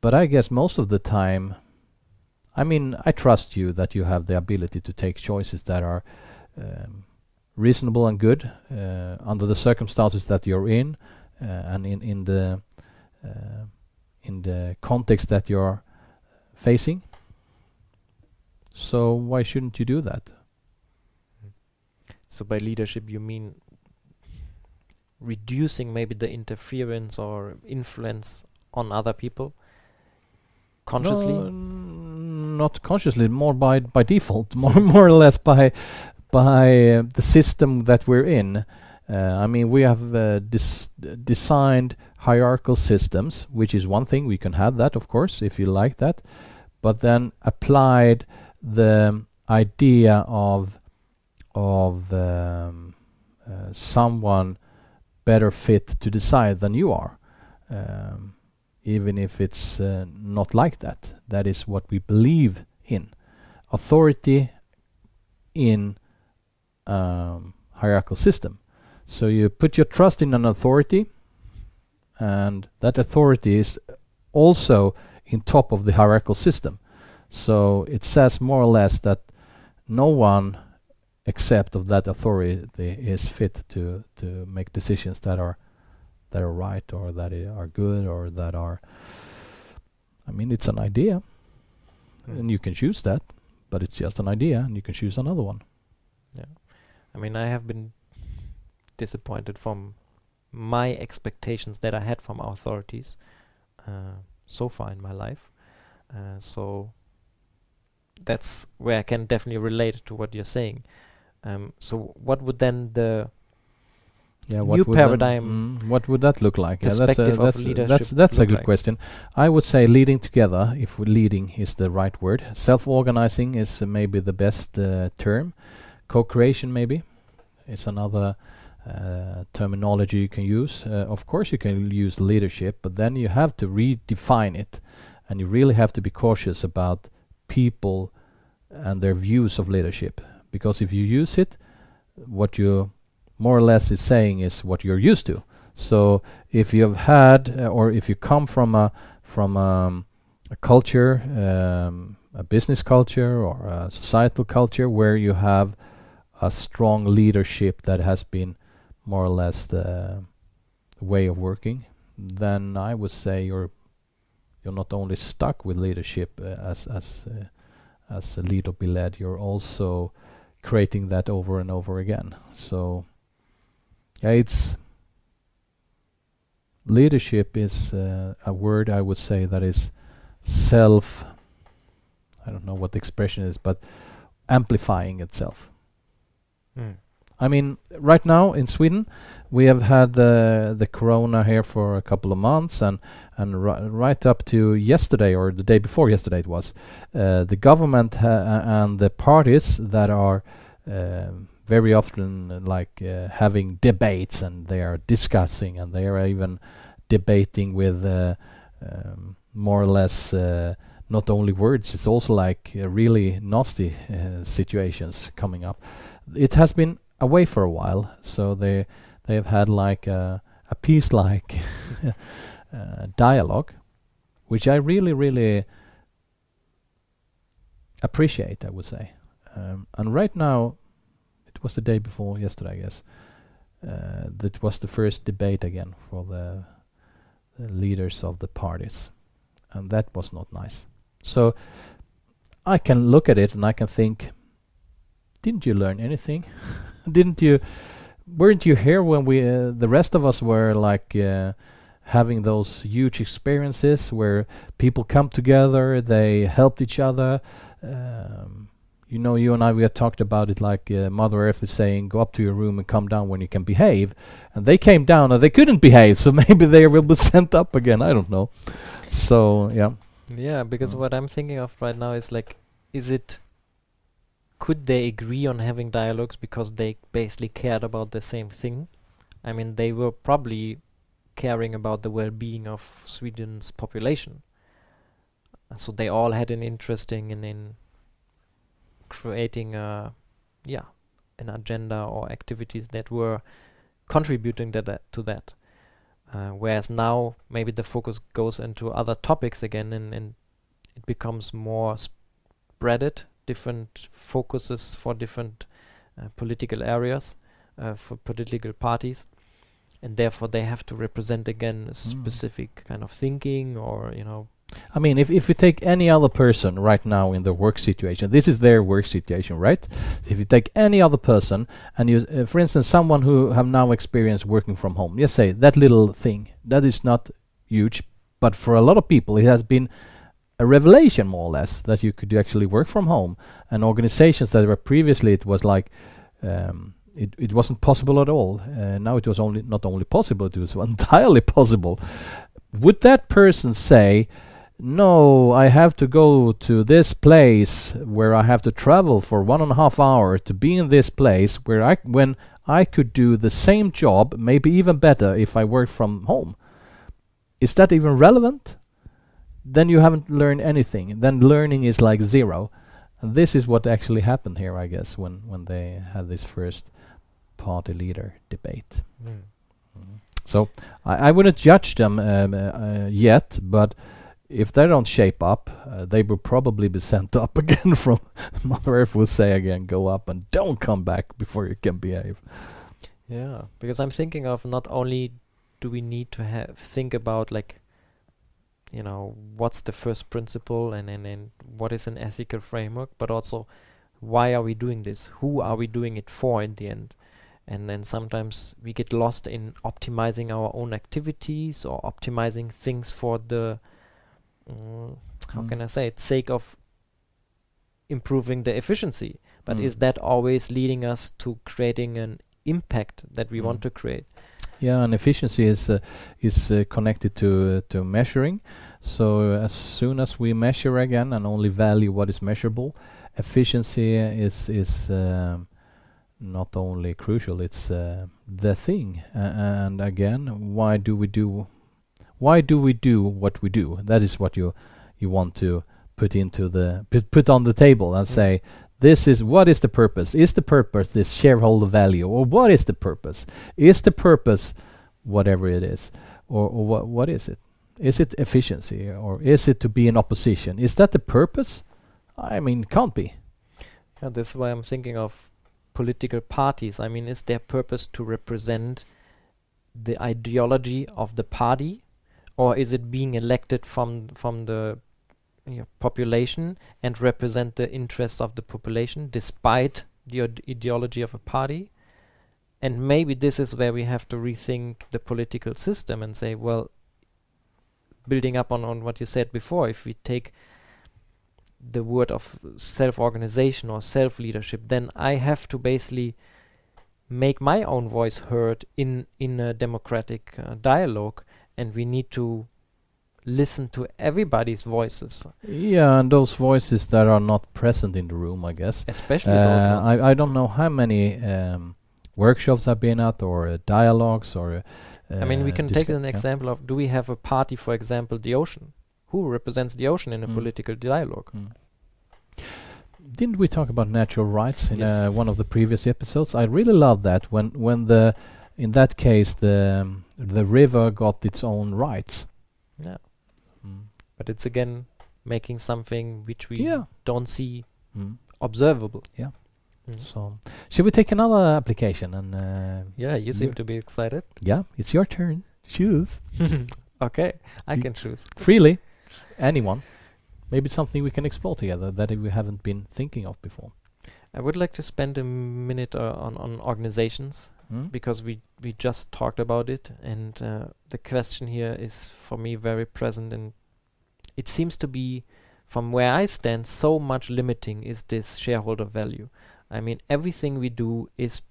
Speaker 3: But I guess most of the time, I mean, I trust you that you have the ability to take choices that are um, reasonable and good uh, under the circumstances that you're in, uh, and in in the uh, in the context that you're facing. So why shouldn't you do that?
Speaker 2: So, by leadership, you mean reducing maybe the interference or influence on other people. consciously.
Speaker 3: No, not consciously, more by by default, more more or less by by uh, the system that we're in. Uh, I mean, we have uh, designed hierarchical systems, which is one thing. We can have that, of course, if you like that, but then applied the idea of of um, uh, someone better fit to decide than you are. Um, even if it's uh, not like that. That is what we believe in. Authority in um, hierarchical system. So you put your trust in an authority, and that authority is also in top of the hierarchical system. So it says more or less that no one except of that authority is fit to to make decisions that are that are right or that are good or that are I mean it's an idea
Speaker 2: Mm.
Speaker 3: and you can choose that but it's just an idea and you can choose another one yeah
Speaker 2: I mean, I have been disappointed from my expectations that I had from authorities uh, so far in my life. Uh, so that's where I can definitely relate to what you're saying. Um, so what would then the
Speaker 3: yeah
Speaker 2: New
Speaker 3: would
Speaker 2: paradigm
Speaker 3: mm, what would that look like yeah, that's a, that's, that's that's a good
Speaker 2: like?
Speaker 3: question I would say leading together if leading is the right word self-organizing is uh, maybe the best uh, term co-creation maybe is another uh, terminology you can use. Uh, of course, you can use leadership, but then you have to redefine it, and you really have to be cautious about people and their views of leadership. Because if you use it, what you more or less is saying is what you're used to. So if you have had, uh, or if you come from a from um, a culture, um, a business culture or a societal culture where you have a strong leadership that has been more or less the way of working, then I would say you're you're not only stuck with leadership uh, as as uh, as a lead or be led, you're also creating that over and over again. So yeah, it's leadership is uh, a word I would say that is self. I don't know what the expression is, but amplifying itself.
Speaker 2: Mm.
Speaker 3: I mean, right now in Sweden, we have had the the corona here for a couple of months, and and ri- right up to yesterday or the day before yesterday, it was uh, the government and the parties that are um very often like uh, having debates, and they are discussing, and they are even debating with uh, um, more or less. Uh, not only words, it's also like uh, really nasty uh, situations coming up. It has been away for a while, so they they have had like a, a peace-like uh, dialogue, which I really really appreciate. I would say, um, and right now, it was the day before yesterday, I guess. Uh, that was the first debate again for the, the leaders of the parties, and that was not nice. So I can look at it and I can think, didn't you learn anything? didn't you? Weren't you here when we, uh, the rest of us, were like uh, having those huge experiences where people come together, they helped each other. Um, you know, you and I, we have talked about it like uh, Mother Earth is saying, go up to your room and come down when you can behave. And they came down and they couldn't behave, so maybe they will be sent up again. I don't know. So, yeah.
Speaker 2: Yeah, because
Speaker 3: Mm.
Speaker 2: what I'm thinking of right now is like, is it? Could they agree on having dialogues because they basically cared about the same thing? I mean, they were probably caring about the well-being of Sweden's population, Uh, so they all had an interest in in, in creating a, yeah, an agenda or activities that were contributing to that. To that. Uh, whereas now maybe the focus goes into other topics again and, and it becomes more spreaded, different focuses for different uh, political areas, uh, for political parties. And therefore they have to represent again a specific kind of thinking or, you know,
Speaker 3: I mean, if if you take any other person right now in the work situation, this is their work situation, right? If you take any other person and you, uh, for instance, someone who have now experienced working from home, let's say that little thing that is not huge, but for a lot of people it has been a revelation more or less that you could actually work from home. And organizations that were previously it was like um, it, it wasn't possible at all. Uh, now it was only not only possible it was entirely possible. Would that person say no i have to go to this place where i have to travel for one and a half hour to be in this place where i when i could do the same job maybe even better if i worked from home is that even relevant then you haven't learned anything. Then learning is like zero. And this is what actually happened here, I guess, when, when they had this first party leader debate.
Speaker 2: Mm.
Speaker 3: So I, I wouldn't judge them um, uh, uh, yet, but if they don't shape up, uh, they will probably be sent up again from Mother Earth will say again, go up and don't come back before you can behave.
Speaker 2: Yeah, because I'm thinking of not only do we need to have think about like you know what's the first principle and, and and what is an ethical framework but also why are we doing this who are we doing it for in the end and then sometimes we get lost in optimizing our own activities or optimizing things for the mm, how
Speaker 3: Mm.
Speaker 2: can i say it sake of improving the efficiency but
Speaker 3: Mm.
Speaker 2: is that always leading us to creating an impact that we want
Speaker 3: Mm.
Speaker 2: to create
Speaker 3: Yeah, and efficiency is uh, is uh, connected to uh, to measuring. So uh, as soon as we measure again and only value what is measurable, efficiency is is um, not only crucial; it's uh, the thing. And again, why do we do? Why do we do what we do? That is what you you want to put into the put, put on the table and
Speaker 2: Mm.
Speaker 3: say this is what is the purpose? Is the purpose this shareholder value? Or what is the purpose? Is the purpose whatever it is? Or, or what what is it? Is it efficiency? Or is it to be in opposition? Is that the purpose? I mean can't be.
Speaker 2: Yeah, that's why I'm thinking of political parties. I mean, is their purpose to represent the ideology of the party, or is it being elected from from the you know, population and represent the interests of the population despite the ideology of a party? And maybe this is where we have to rethink the political system and say, well, building up on, on what you said before, if we take the word of self-organization or self-leadership, then I have to basically make my own voice heard in in a democratic uh, dialogue, and we need to listen to everybody's voices,
Speaker 3: yeah and those voices that are not present in the room i guess
Speaker 2: especially those
Speaker 3: Uh,
Speaker 2: ones.
Speaker 3: I, I don't know how many um, workshops I've been at or uh, dialogues or. Uh,
Speaker 2: I mean, we can take an
Speaker 3: yeah.
Speaker 2: example of: Do we have a party, for example, the ocean? Who represents the ocean in a
Speaker 3: Mm.
Speaker 2: political dialogue?
Speaker 3: Mm. Didn't we talk about natural rights in
Speaker 2: Yes.
Speaker 3: uh, one of the previous episodes? I really love that when when the in that case the um, the river got its own rights.
Speaker 2: Yeah. But it's again making something which we
Speaker 3: Yeah.
Speaker 2: don't see
Speaker 3: Mm.
Speaker 2: observable.
Speaker 3: Yeah.
Speaker 2: Mm.
Speaker 3: So, should we take another application? And uh,
Speaker 2: Yeah, you seem to be excited.
Speaker 3: yeah, it's your turn. Choose
Speaker 2: okay, I
Speaker 3: You-
Speaker 2: can choose.
Speaker 3: freely. Anyone. Maybe it's something we can explore together that we haven't been thinking of before.
Speaker 2: I would like to spend a minute uh, on on organizations
Speaker 3: Mm?
Speaker 2: because we we just talked about it, and uh, the question here is for me very present, and it seems to be, from where I stand, so much limiting is this shareholder value. I mean, everything we do is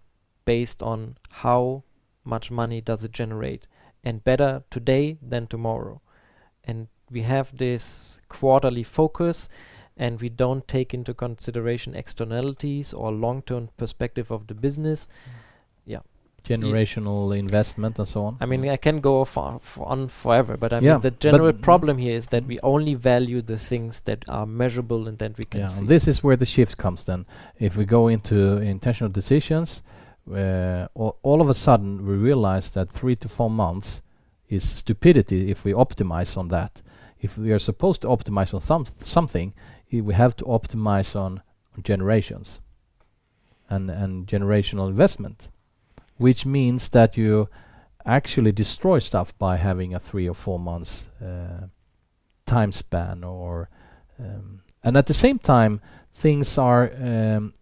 Speaker 2: based on how much money does it generate, and better today than tomorrow, and we have this quarterly focus and we don't take into consideration externalities or long-term perspective of the business. Mm.
Speaker 3: Generational investment and so on.
Speaker 2: I mean, I can go for on forever, but I
Speaker 3: Yeah,
Speaker 2: mean, the general problem here is that we only value the things that are measurable and that we can
Speaker 3: yeah,
Speaker 2: see.
Speaker 3: this is where the shift comes then. If we go into intentional decisions, uh, all, all of a sudden we realize that three to four months is stupidity if we optimize on that. If we are supposed to optimize on some something, we have to optimize on, on generations and and generational investment, which means that you actually destroy stuff by having a three or four months uh, time span or um, and at the same time things are um,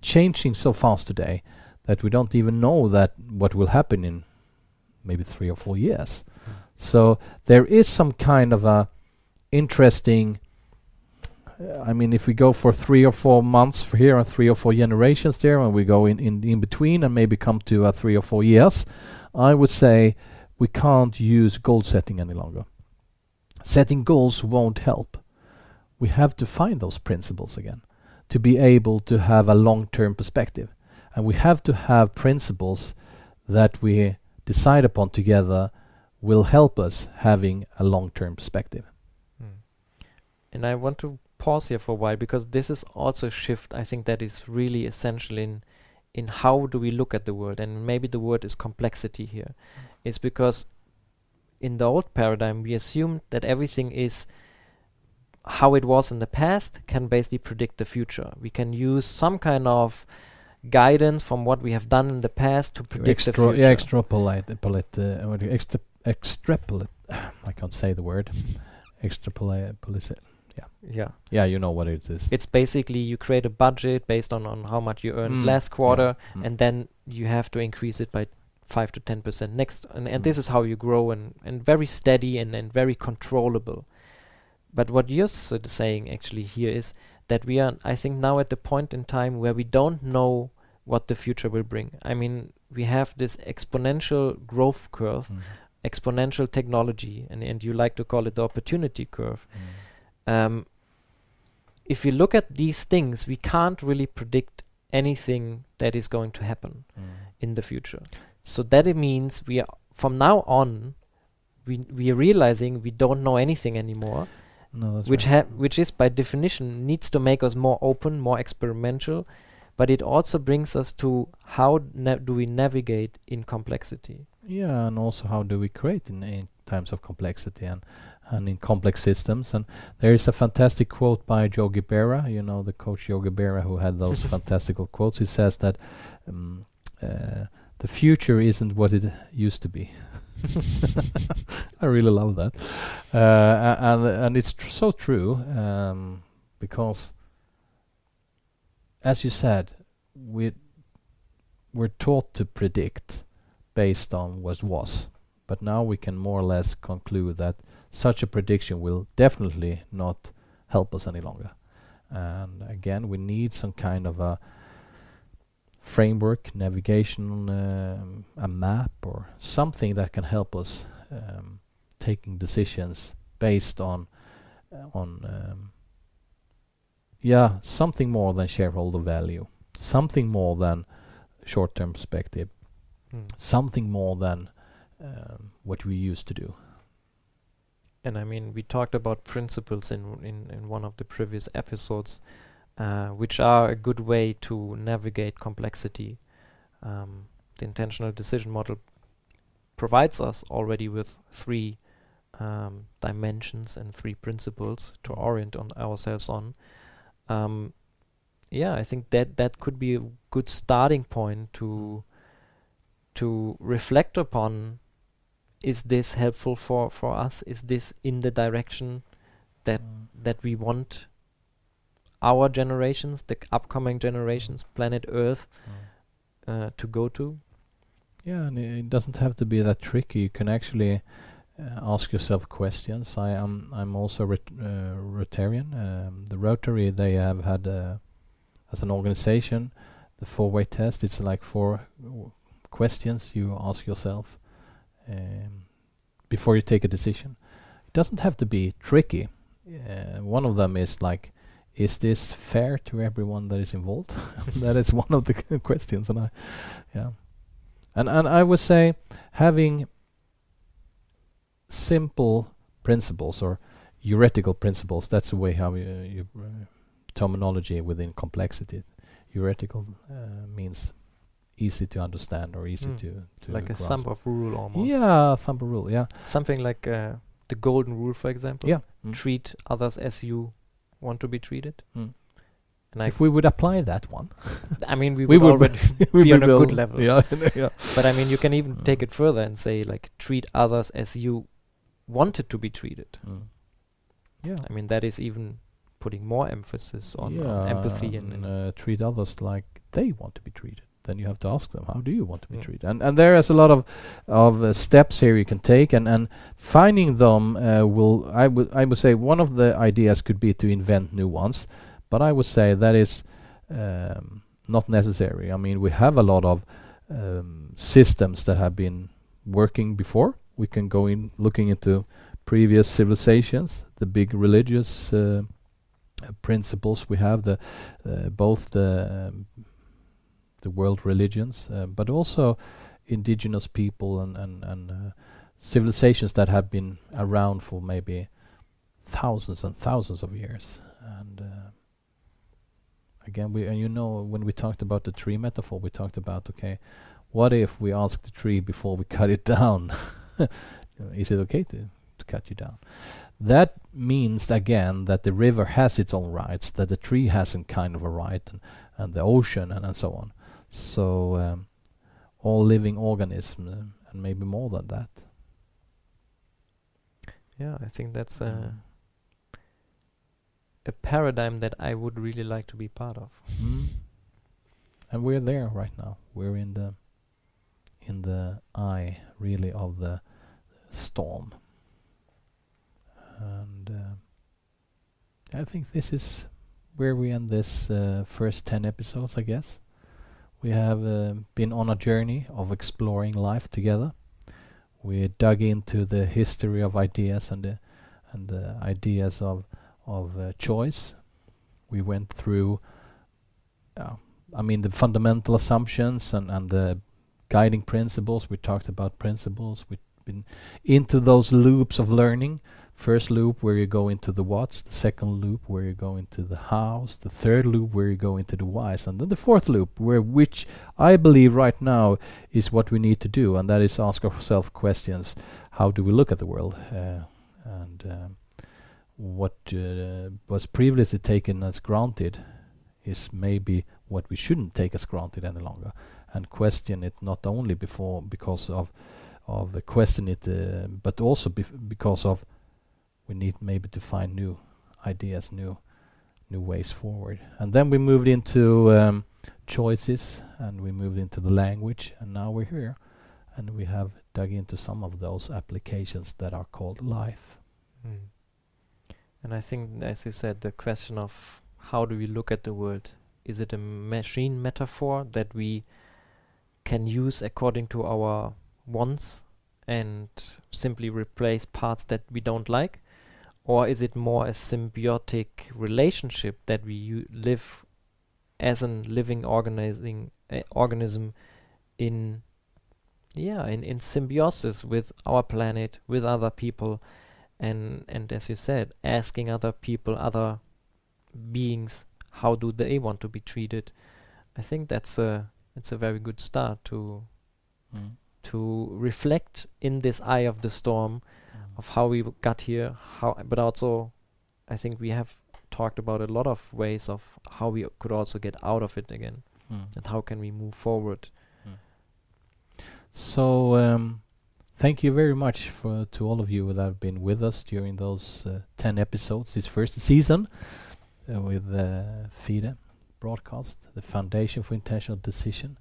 Speaker 3: changing so fast today that we don't even know that what will happen in maybe three or four years so there is some kind of a interesting. I mean, if we go for three or four months for here and three or four generations there, and we go in, in, in between and maybe come to uh, three or four years, I would say we can't use goal setting any longer. Setting goals won't help. We have to find those principles again to be able to have a long term perspective. And we have to have principles that we decide upon together will help us having a long term perspective.
Speaker 2: Mm. And I want to pause here for a while because this is also a shift I think that is really essential in in how do we look at the world and maybe the word is complexity here. It's because in the old paradigm we assumed that everything is how it was in the past can basically predict the future. We can use some kind of guidance from what we have done in the past to predict the future.
Speaker 3: yeah, extrapolate, uh, what do you- extra, extrapolate. I can't say the word. Extrapolate, police.
Speaker 2: yeah.
Speaker 3: Yeah, you know what it is.
Speaker 2: It's basically you create a budget based on, on how much you earned
Speaker 3: Mm,
Speaker 2: last quarter
Speaker 3: Mm.
Speaker 2: and then you have to increase it by five to ten percent next and, and this
Speaker 3: Mm.
Speaker 2: is how you grow and, and very steady and, and very controllable. But what you're saying actually here is that we are I think now at the point in time where we don't know what the future will bring. I mean we have this exponential growth curve,
Speaker 3: Mm.
Speaker 2: exponential technology and, and you like to call it the opportunity curve.
Speaker 3: Mm.
Speaker 2: Um, if you look at these things, we can't really predict anything that is going to happen
Speaker 3: Mm.
Speaker 2: in the future. So that it means we are from now on, we we are realizing we don't know anything anymore,
Speaker 3: No, that's
Speaker 2: which
Speaker 3: right.
Speaker 2: ha- which is by definition needs to make us more open, more experimental, but it also brings us to how na- do we navigate in complexity.
Speaker 3: Yeah, and also how do we create in, in times of complexity and and in complex systems. And there is a fantastic quote by Yogi Berra. You know the coach Yogi Berra who had those fantastical quotes. He says that um, uh, the future isn't what it used to be. I really love that, uh, and and it's tr- so true um, because, as you said, we we're taught to predict based on what was, but now we can more or less conclude that such a prediction will definitely not help us any longer. And again, we need some kind of a framework, navigation, um, a map, or something that can help us um, taking decisions based on uh, on um, yeah something more than shareholder value, something more than short-term perspective,
Speaker 2: Mm.
Speaker 3: something more than um, what we used to do.
Speaker 2: And I mean, we talked about principles in in, in one of the previous episodes, uh, which are a good way to navigate complexity. Um, the intentional decision model provides us already with three um, dimensions and three principles to orient on ourselves on. Um, yeah, I think that that could be a good starting point to to reflect upon is this helpful for for us is this in the direction that that we want our generations the upcoming generations planet earth uh, to go to
Speaker 3: Yeah, and it doesn't have to be that tricky. You can actually uh, ask yourself questions. I am I'm also ret- uh, Rotarian. Um, the Rotary they have had uh, as an organization the four-way test. It's like four w- questions you ask yourself um, before you take a decision. It doesn't have to be tricky. Uh, one of them is like, is this fair to everyone that is involved? that is one of the questions, and I, yeah. And and I would say having simple principles or theoretical principles. That's the way how you, you uh, terminology within complexity. Theoretical uh, means easy to understand or easy
Speaker 2: Mm.
Speaker 3: to, to
Speaker 2: like a
Speaker 3: grasp.
Speaker 2: thumb of rule almost
Speaker 3: Yeah, thumb of rule. Yeah,
Speaker 2: something like uh, the golden rule for example
Speaker 3: yeah. Mm.
Speaker 2: treat others as you want to be treated
Speaker 3: Mm.
Speaker 2: and I,
Speaker 3: If we would apply that one,
Speaker 2: I mean we,
Speaker 3: we
Speaker 2: would
Speaker 3: would
Speaker 2: already
Speaker 3: we
Speaker 2: be on a good level
Speaker 3: Yeah, yeah.
Speaker 2: but I mean you can even take
Speaker 3: Mm.
Speaker 2: it further and say like treat others as you wanted to be treated
Speaker 3: Mm. Yeah.
Speaker 2: I mean that is even putting more emphasis on, on empathy and, and
Speaker 3: uh, treat others like they want to be treated. Then you have to ask them, how do you want to be
Speaker 2: Yeah.
Speaker 3: treated? And and there is a lot of of uh, steps here you can take, and and finding them uh, will I would I would say one of the ideas could be to invent new ones, but I would say that is um, not necessary. I mean, we have a lot of um, systems that have been working before. We can go in looking into previous civilizations, the big religious uh, uh, principles we have, the uh, both the um, the world religions, uh, but also indigenous people and and, and uh, civilizations that have been around for maybe thousands and thousands of years. And uh, again, we and you know when we talked about the tree metaphor, we talked about okay, what if we ask the tree before we cut it down? Is it okay to to cut you down? That means again that the river has its own rights, that the tree has some kind of a right, and, and the ocean and, and so on. So um, all living organisms, uh, and maybe more than that.
Speaker 2: Yeah, I think that's a
Speaker 3: Mm.
Speaker 2: a paradigm that I would really like to be part of.
Speaker 3: Mm. And we're there right now. We're in the in the eye, really, of the storm. And uh, I think this is where we end this uh, first ten episodes. I guess we have uh, been on a journey of exploring life together. We dug into the history of ideas and the and the ideas of of uh, choice. We went through uh, I mean the fundamental assumptions and, and the guiding principles. We talked about principles. We've been into those loops of learning. First loop where you go into the what's, the second loop where you go into the hows, the third loop where you go into the whys, and then the fourth loop where which I believe right now is what we need to do, and that is ask ourselves questions: How do we look at the world? Uh, and um, what uh, was previously taken as granted is maybe what we shouldn't take as granted any longer and question it not only before because of of uh, question it uh, but also because of we need maybe to find new ideas new new ways forward and then we moved into um, choices and we moved into the language and now we're here and we have dug into some of those applications that are called life
Speaker 2: Mm. And I think, as you said, the question of how do we look at the world? Is it a machine metaphor that we can use according to our wants and simply replace parts that we don't like? Or is it more a symbiotic relationship that we u- live as a living organizing uh, organism in yeah in, in symbiosis with our planet with other people and and as you said asking other people other beings how do they want to be treated i think that's a it's a very good start to
Speaker 3: Mm.
Speaker 2: to reflect in this eye of the storm. Of how we got here how but also i think we have talked about a lot of ways of how we could also get out of it again
Speaker 3: Mm.
Speaker 2: and how can we move forward
Speaker 3: So um, thank you very much for to all of you that have been with us during those uh, ten episodes this first season uh, with uh, FiDE broadcast, the Foundation for Intentional Decision.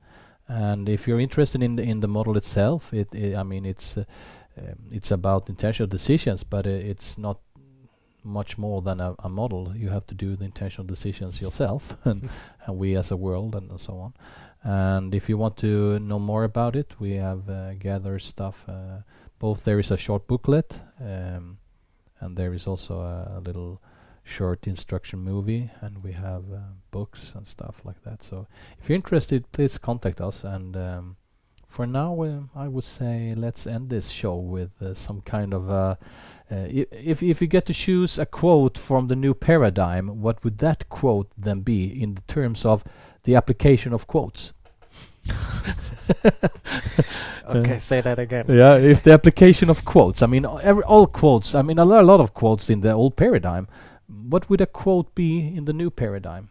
Speaker 3: And if you're interested in the, in the model itself, it, i I mean it's uh, um, it's about intentional decisions, but uh, it's not much more than a, a model. You have to do the intentional decisions yourself, and, and we as a world, and so on. And if you want to know more about it, we have uh, gathered stuff. Uh, both there is a short booklet, um, and there is also a, a little short instruction movie, and we have uh, books and stuff like that. So if you're interested, please contact us. And um, for now, um, I would say let's end this show with uh, some kind of. Uh, uh, if if you get to choose a quote from the new paradigm, what would that quote then be in the terms of the application of quotes?
Speaker 2: okay say that again
Speaker 3: Yeah, if the application of quotes, I mean, every, all quotes, I mean, a lo- a lot of quotes in the old paradigm. What would a quote be in the new paradigm?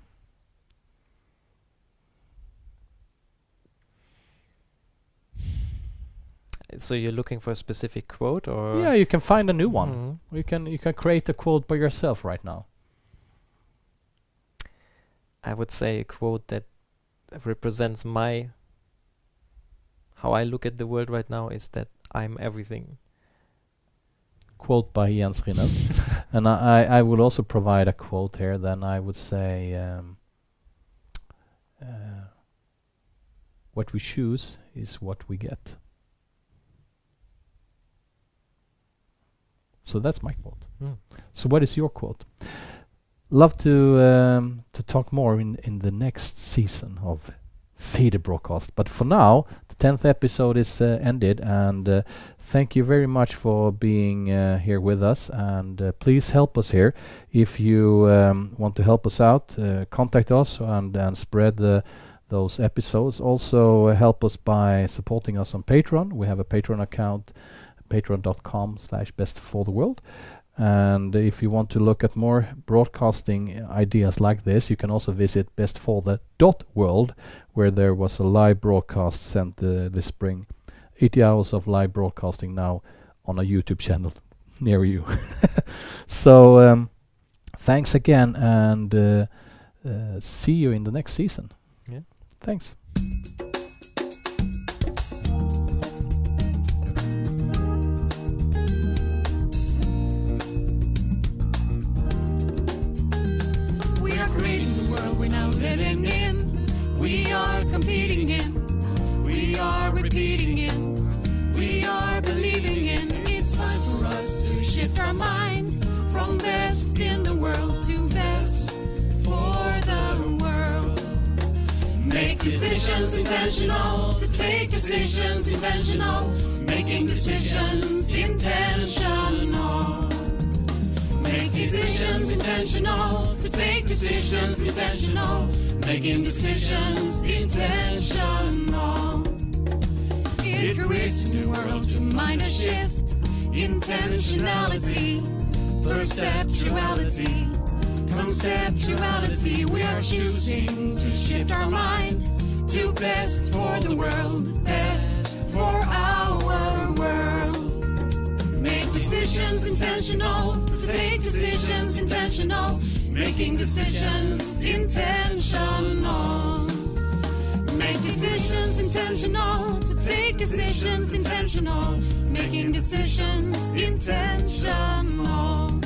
Speaker 2: So you're looking for a specific quote or
Speaker 3: yeah, you can find a new one.
Speaker 2: Mhm.
Speaker 3: You can you can create a quote by yourself right now.
Speaker 2: I would say a quote that represents my how I look at the world right now is that I'm everything.
Speaker 3: Quote by Jens Rinnelt. and I, I I would also provide a quote here. Then I would say, um, uh, "What we choose is what we get." So that's my quote.
Speaker 2: Mm.
Speaker 3: So what is your quote? Love to um, to talk more in in the next season of FiDE Broadcast. But for now, the tenth episode is uh, ended, and uh, thank you very much for being uh, here with us. And uh, please help us here if you um, want to help us out. Uh, contact us and and spread the those episodes. Also uh, help us by supporting us on Patreon. We have a Patreon account, patreon.com slash best for the world. And if you want to look at more broadcasting ideas like this, you can also visit bestforthe.world, where there was a live broadcast sent uh, this spring. 80 hours of live broadcasting now on a YouTube channel near you. so um, thanks again, and uh, uh, see you in the next season.
Speaker 2: Yeah.
Speaker 3: Thanks.
Speaker 1: Living in. We are competing in. We are repeating in. We are believing in. It's time for us to shift our mind from best in the world to best for the world. Make decisions intentional. To take decisions intentional. Making decisions intentional. Make decisions intentional. To take decisions intentional. Making decisions intentional. It creates a new world to mind a shift. Intentionality. Perceptuality. Conceptuality. We are choosing to shift our mind to best for the world. Best for our world. Make decisions intentional. To take decisions intentional. Making decisions intentional. Make decisions intentional. To take decisions intentional. Making decisions intentional.